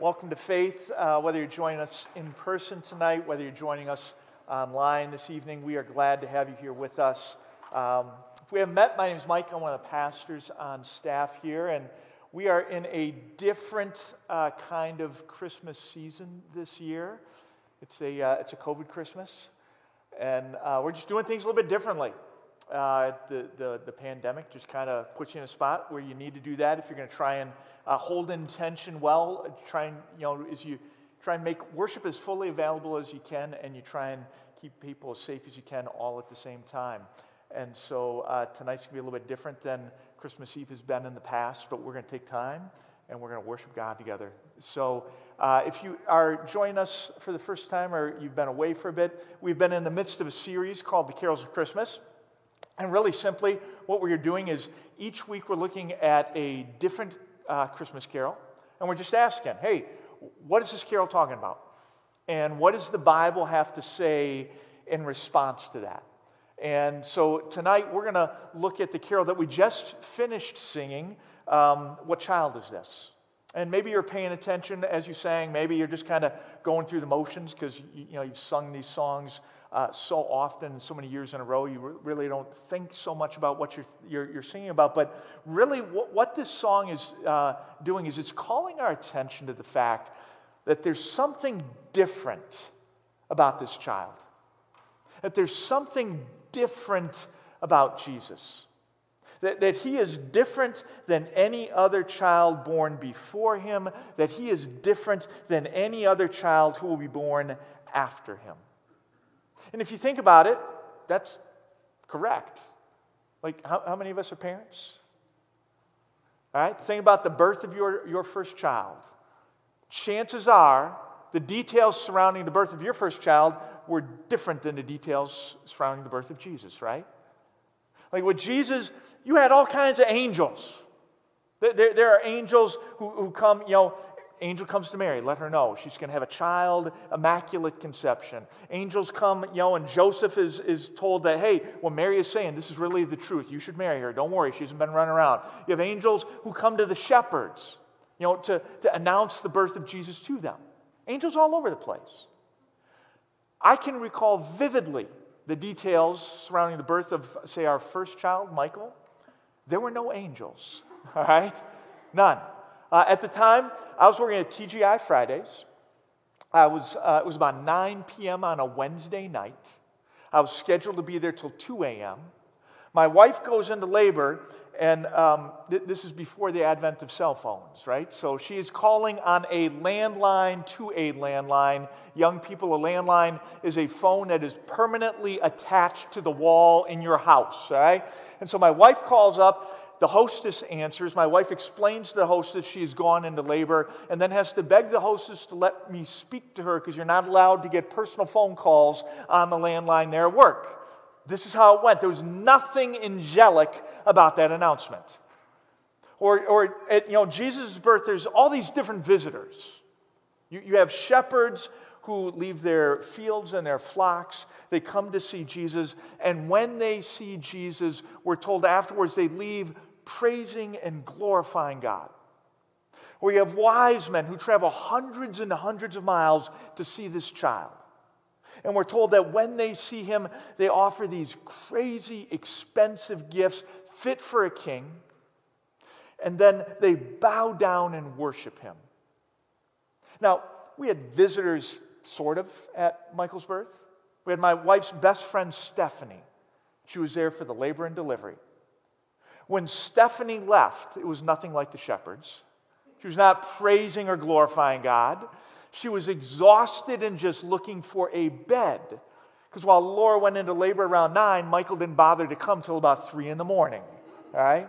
Welcome to Faith. Uh, whether you're joining us in person tonight, whether you're joining us online this evening, we are glad to have you here with us. Um, if we haven't met, my name is Mike. I'm one of the pastors on staff here, and we are in a different uh, kind of Christmas season this year. It's a, uh, it's a COVID Christmas, and uh, we're just doing things a little bit differently. Uh, the, the, the, pandemic just kind of puts you in a spot where you need to do that if you're going to try and uh, hold intention well. Try and, you know, as you try and make worship as fully available as you can, and you try and keep people as safe as you can all at the same time. And so uh, tonight's going to be a little bit different than Christmas Eve has been in the past, but we're going to take time and we're going to worship God together. So, uh, if you are joining us for the first time or you've been away for a bit, we've been in the midst of a series called The Carols of Christmas. And really simply, what we're doing is each week we're looking at a different uh, Christmas carol, and we're just asking, hey, what is this carol talking about? And what does the Bible have to say in response to that? And so tonight we're going to look at the carol that we just finished singing. Um, what child is this? And maybe you're paying attention as you sang. Maybe you're just kind of going through the motions because you, you know you've sung these songs uh, so often, so many years in a row, you re- really don't think so much about what you're, you're, you're singing about. But really, what, what this song is uh, doing is it's calling our attention to the fact that there's something different about this child, that there's something different about Jesus. That, that he is different than any other child born before him, that he is different than any other child who will be born after him. And if you think about it, that's correct. Like, how, how many of us are parents? All right? Think about the birth of your, your first child. Chances are the details surrounding the birth of your first child were different than the details surrounding the birth of Jesus, right? Like with Jesus, you had all kinds of angels. There, there are angels who, who come, you know, Angel comes to Mary, let her know she's going to have a child, immaculate conception. Angels come, you know, and Joseph is, is told that, hey, what Mary is saying, this is really the truth. You should marry her. Don't worry, she hasn't been running around. You have angels who come to the shepherds, you know, to, to announce the birth of Jesus to them. Angels all over the place. I can recall vividly the details surrounding the birth of, say, our first child, Michael. There were no angels, all right? None. Uh, at the time, I was working at TGI Fridays. I was, uh, it was about 9 p.m. on a Wednesday night. I was scheduled to be there till 2 a.m. My wife goes into labor, and um, th- this is before the advent of cell phones, right? So she is calling on a landline to a landline. Young people, a landline is a phone that is permanently attached to the wall in your house, right? And so my wife calls up the hostess answers. My wife explains to the hostess she's gone into labor and then has to beg the hostess to let me speak to her because you're not allowed to get personal phone calls on the landline there at work. This is how it went. There was nothing angelic about that announcement. Or, or at you know, Jesus' birth, there's all these different visitors. You, you have shepherds who leave their fields and their flocks. They come to see Jesus. And when they see Jesus, we're told afterwards they leave praising and glorifying God. We have wise men who travel hundreds and hundreds of miles to see this child. And we're told that when they see him, they offer these crazy, expensive gifts fit for a king. And then they bow down and worship him. Now, we had visitors, sort of, at Michael's birth. We had my wife's best friend, Stephanie. She was there for the labor and delivery. When Stephanie left, it was nothing like the shepherds. She was not praising or glorifying God. She was exhausted and just looking for a bed. Because while Laura went into labor around nine, Michael didn't bother to come till about three in the morning. All right?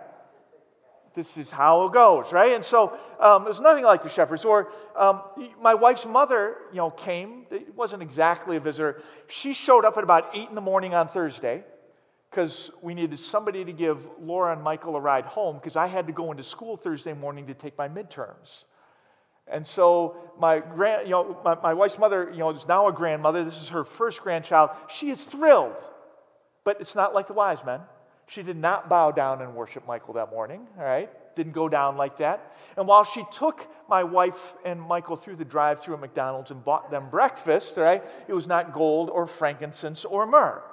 This is how it goes, right? And so um, it was nothing like the shepherds. Or um, my wife's mother, you know, came. It wasn't exactly a visitor. She showed up at about eight in the morning on Thursday because we needed somebody to give Laura and Michael a ride home because I had to go into school Thursday morning to take my midterms. And so my grand, you know, my, my wife's mother, you know, is now a grandmother. This is her first grandchild. She is thrilled, but it's not like the wise men. She did not bow down and worship Michael that morning, all right? Didn't go down like that. And while she took my wife and Michael through the drive through at McDonald's and bought them breakfast, all right, it was not gold or frankincense or myrrh.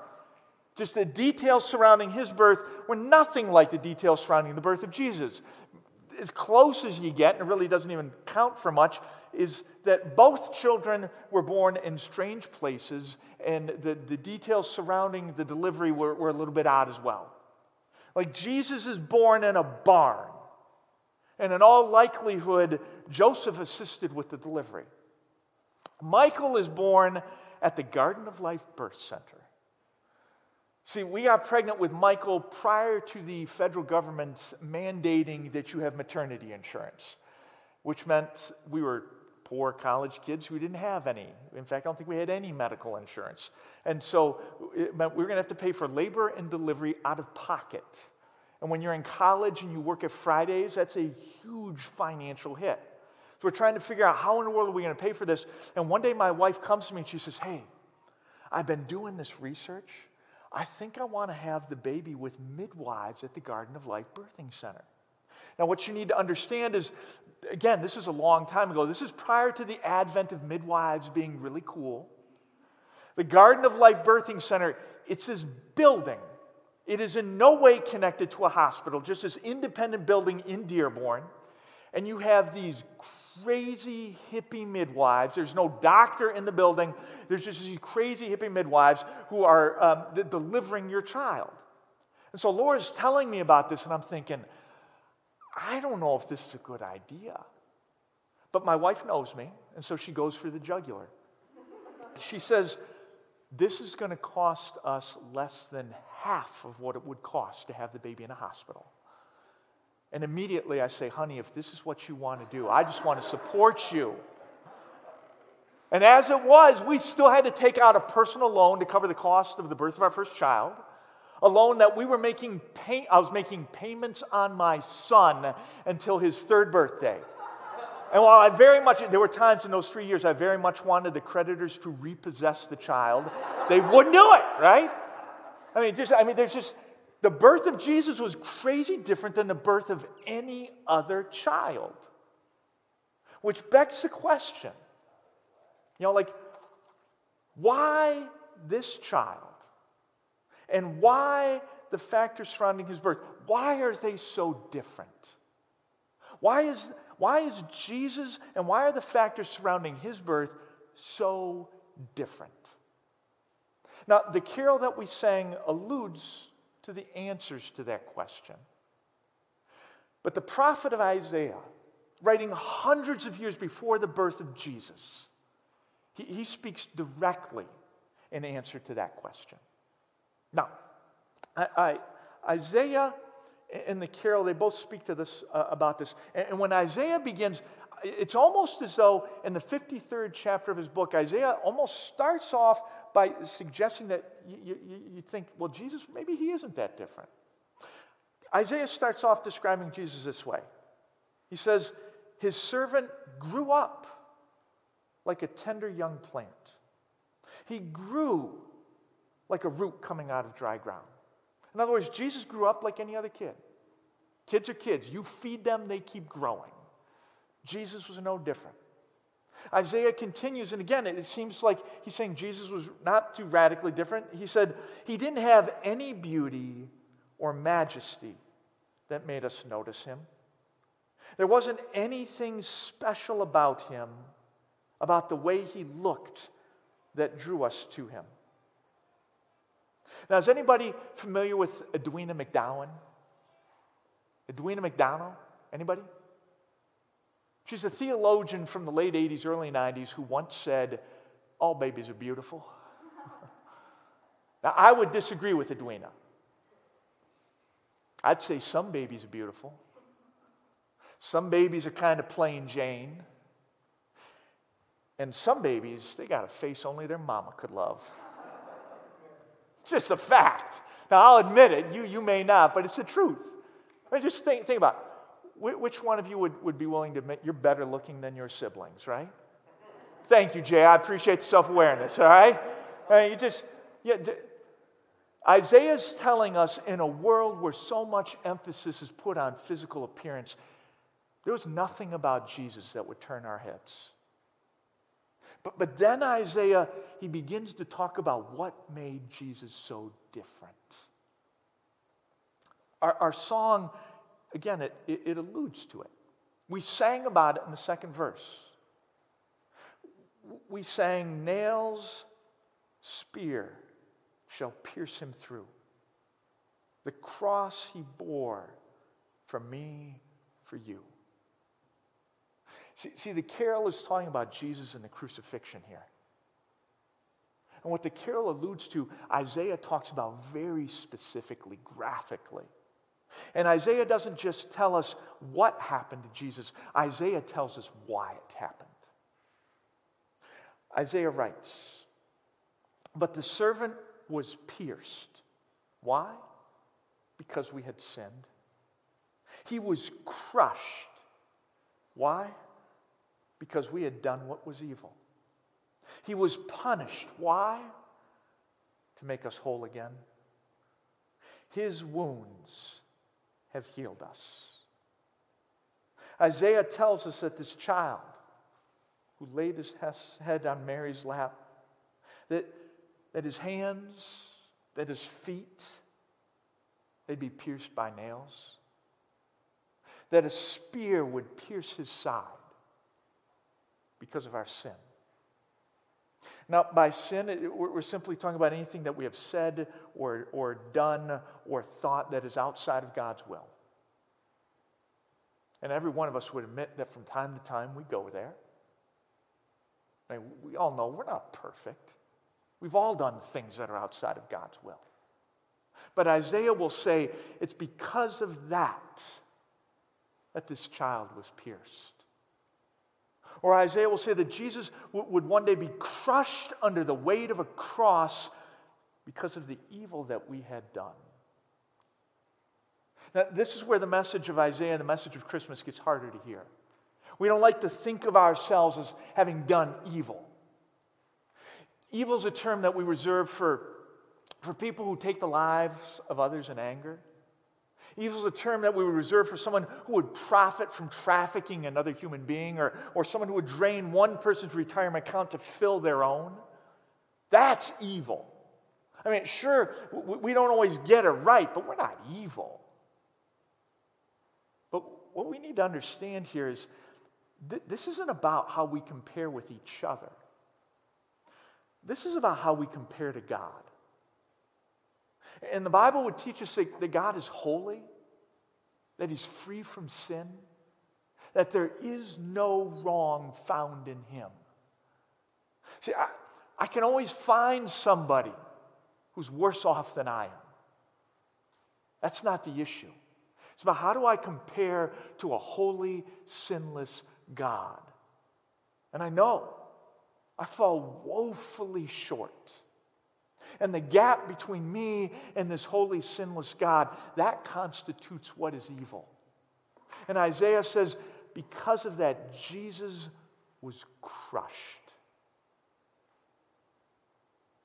Just the details surrounding his birth were nothing like the details surrounding the birth of Jesus. As close as you get, and it really doesn't even count for much, is that both children were born in strange places, and the, the details surrounding the delivery were, were a little bit odd as well. Like Jesus is born in a barn, and in all likelihood, Joseph assisted with the delivery. Michael is born at the Garden of Life Birth Center. See, we got pregnant with Michael prior to the federal government mandating that you have maternity insurance, which meant we were poor college kids who didn't have any. In fact, I don't think we had any medical insurance. And so it meant we were going to have to pay for labor and delivery out of pocket. And when you're in college and you work at Fridays, that's a huge financial hit. So we're trying to figure out how in the world are we going to pay for this. And one day my wife comes to me and she says, Hey, I've been doing this research. I think I want to have the baby with midwives at the Garden of Life Birthing Center. Now, what you need to understand is again, this is a long time ago. This is prior to the advent of midwives being really cool. The Garden of Life Birthing Center, it's this building. It is in no way connected to a hospital, just this independent building in Dearborn. And you have these crazy hippie midwives. There's no doctor in the building. There's just these crazy hippie midwives who are um, delivering your child. And so Laura's telling me about this, and I'm thinking, I don't know if this is a good idea. But my wife knows me, and so she goes for the jugular. She says, This is going to cost us less than half of what it would cost to have the baby in a hospital. And immediately I say, Honey, if this is what you want to do, I just want to support you. And as it was, we still had to take out a personal loan to cover the cost of the birth of our first child a loan that we were making pay, I was making payments on my son until his third birthday. And while I very much, there were times in those three years I very much wanted the creditors to repossess the child, they wouldn't do it, right? I mean, just, I mean, there's just, the birth of Jesus was crazy different than the birth of any other child. Which begs the question, you know, like, why this child? and why the factors surrounding his birth. Why are they so different? Why is, why is Jesus and why are the factors surrounding his birth so different? Now, the carol that we sang alludes to the answers to that question. But the prophet of Isaiah, writing hundreds of years before the birth of Jesus, he, he speaks directly in answer to that question. Now, I, I, Isaiah and the carol, they both speak to this uh, about this. And, and when Isaiah begins, it's almost as though in the 53rd chapter of his book, Isaiah almost starts off by suggesting that you, you, you, think, well, Jesus, maybe he isn't that different. Isaiah starts off describing Jesus this way He says, His servant grew up like a tender young plant. He grew like a root coming out of dry ground. In other words, Jesus grew up like any other kid. Kids are kids. You feed them, they keep growing. Jesus was no different. Isaiah continues, and again, it seems like he's saying Jesus was not too radically different. He said he didn't have any beauty or majesty that made us notice him. There wasn't anything special about him, about the way he looked, that drew us to him. Now, is anybody familiar with Edwina McDowell? Edwina McDowell? Anybody? She's a theologian from the late 80s, early 90s who once said, All babies are beautiful. now, I would disagree with Edwina. I'd say some babies are beautiful. Some babies are kind of plain Jane. And some babies, they got a face only their mama could love. It's just a fact. Now, I'll admit it, you, you may not, but it's the truth. I mean, just think, think about it. Which one of you would, would be willing to admit you're better looking than your siblings, right? Thank you, Jay. I appreciate the self awareness, all right? Mean, you just, yeah, Isaiah's telling us in a world where so much emphasis is put on physical appearance, there was nothing about Jesus that would turn our heads. But, but then Isaiah, he begins to talk about what made Jesus so different. Our, our song, again, it, it, it alludes to it. We sang about it in the second verse. We sang, Nails, spear shall pierce him through. The cross he bore for me, for you. See, see, the carol is talking about Jesus and the crucifixion here. And what the carol alludes to, Isaiah talks about very specifically, graphically. And Isaiah doesn't just tell us what happened to Jesus, Isaiah tells us why it happened. Isaiah writes, But the servant was pierced. Why? Because we had sinned. He was crushed. Why? Because we had done what was evil. He was punished. Why? To make us whole again. His wounds have healed us. Isaiah tells us that this child who laid his head on Mary's lap, that, that his hands, that his feet, they'd be pierced by nails, that a spear would pierce his side because of our sin. Now, by sin, we're simply talking about anything that we have said or, or done or thought that is outside of God's will. And every one of us would admit that from time to time we go there. I mean, we all know we're not perfect. We've all done things that are outside of God's will. But Isaiah will say it's because of that that this child was pierced. Or Isaiah will say that Jesus would one day be crushed under the weight of a cross because of the evil that we had done. Now, this is where the message of Isaiah and the message of Christmas gets harder to hear. We don't like to think of ourselves as having done evil. Evil is a term that we reserve for, for people who take the lives of others in anger. Evil is a term that we would reserve for someone who would profit from trafficking another human being or, or someone who would drain one person's retirement account to fill their own. That's evil. I mean, sure, we don't always get it right, but we're not evil. But what we need to understand here is th- this isn't about how we compare with each other. This is about how we compare to God. And the Bible would teach us that, that God is holy, that He's free from sin, that there is no wrong found in Him. See, I, I can always find somebody who's worse off than I am. That's not the issue. It's about how do I compare to a holy, sinless God? And I know I fall woefully short. And the gap between me and this holy, sinless God, that constitutes what is evil. And Isaiah says, because of that, Jesus was crushed.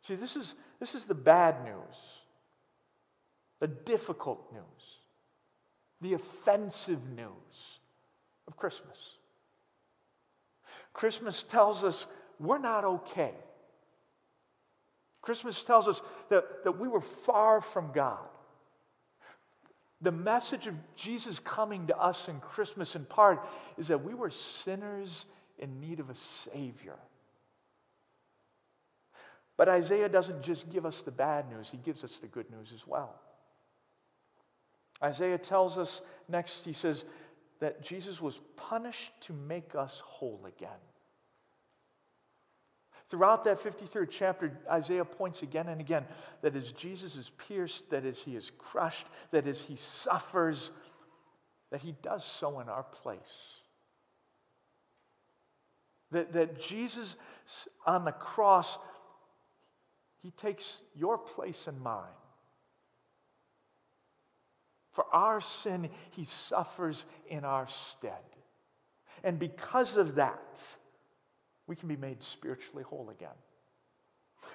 See, this is, this is the bad news, the difficult news, the offensive news of Christmas. Christmas tells us we're not okay. Christmas tells us that, that we were far from God. The message of Jesus coming to us in Christmas, in part, is that we were sinners in need of a Savior. But Isaiah doesn't just give us the bad news, he gives us the good news as well. Isaiah tells us next, he says that Jesus was punished to make us whole again. Throughout that 53rd chapter, Isaiah points again and again that as Jesus is pierced, that as he is crushed, that as he suffers, that he does so in our place. That, that Jesus on the cross, he takes your place and mine. For our sin, he suffers in our stead. And because of that, we can be made spiritually whole again.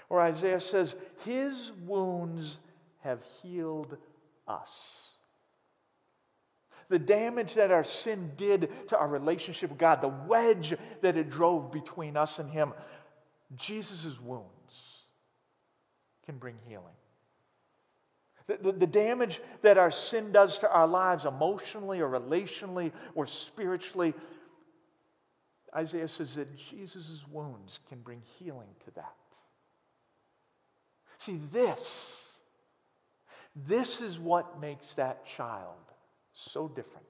Or Isaiah says, His wounds have healed us. The damage that our sin did to our relationship with God, the wedge that it drove between us and Him, Jesus' wounds can bring healing. The, the, the, damage that our sin does to our lives, emotionally or relationally or spiritually, Isaiah says that Jesus' wounds can bring healing to that. See, this, this is what makes that child so different.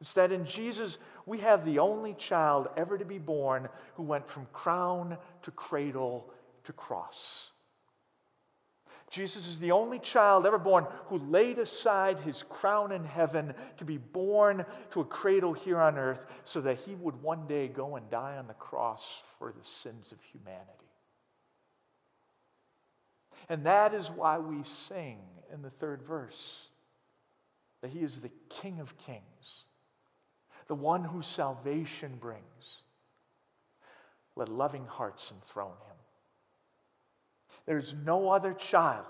It's that in Jesus, we have the only child ever to be born who went from crown to cradle to cross. Jesus is the only child ever born who laid aside his crown in heaven to be born to a cradle here on earth so that he would one day go and die on the cross for the sins of humanity. And that is why we sing in the third verse that he is the King of kings, the one whose salvation brings. Let loving hearts enthrone him. There's no other child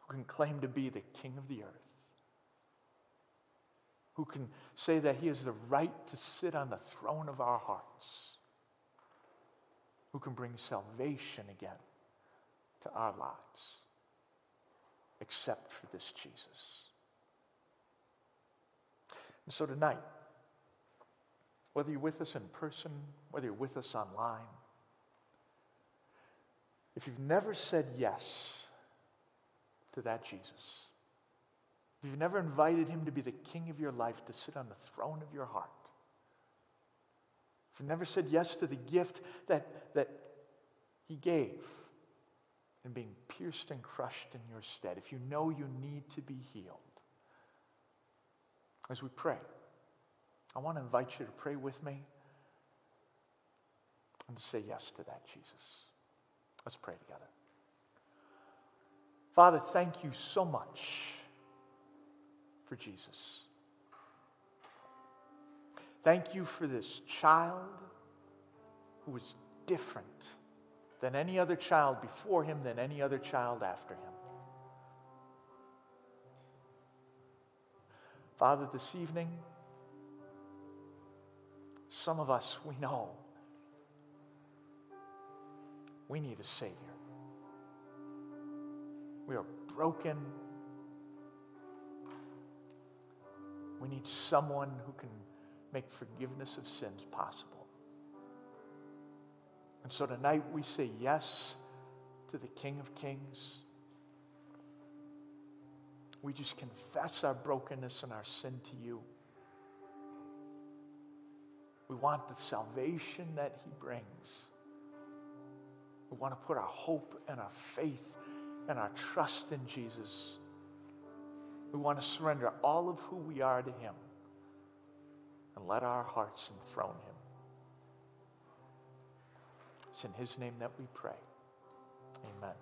who can claim to be the king of the earth, who can say that he has the right to sit on the throne of our hearts, who can bring salvation again to our lives, except for this Jesus. And so tonight, whether you're with us in person, whether you're with us online, if you've never said yes to that Jesus, if you've never invited him to be the king of your life, to sit on the throne of your heart, if you've never said yes to the gift that, that he gave in being pierced and crushed in your stead, if you know you need to be healed, as we pray, I want to invite you to pray with me and to say yes to that Jesus. Let's pray together. Father, thank you so much for Jesus. Thank you for this child who was different than any other child before him, than any other child after him. Father, this evening, some of us, we know we need a Savior. We are broken. We need someone who can make forgiveness of sins possible. And so tonight we say yes to the King of Kings. We just confess our brokenness and our sin to you. We want the salvation that he brings. We want to put our hope and our faith and our trust in Jesus. We want to surrender all of who we are to Him and let our hearts enthrone Him. It's in His name that we pray. Amen.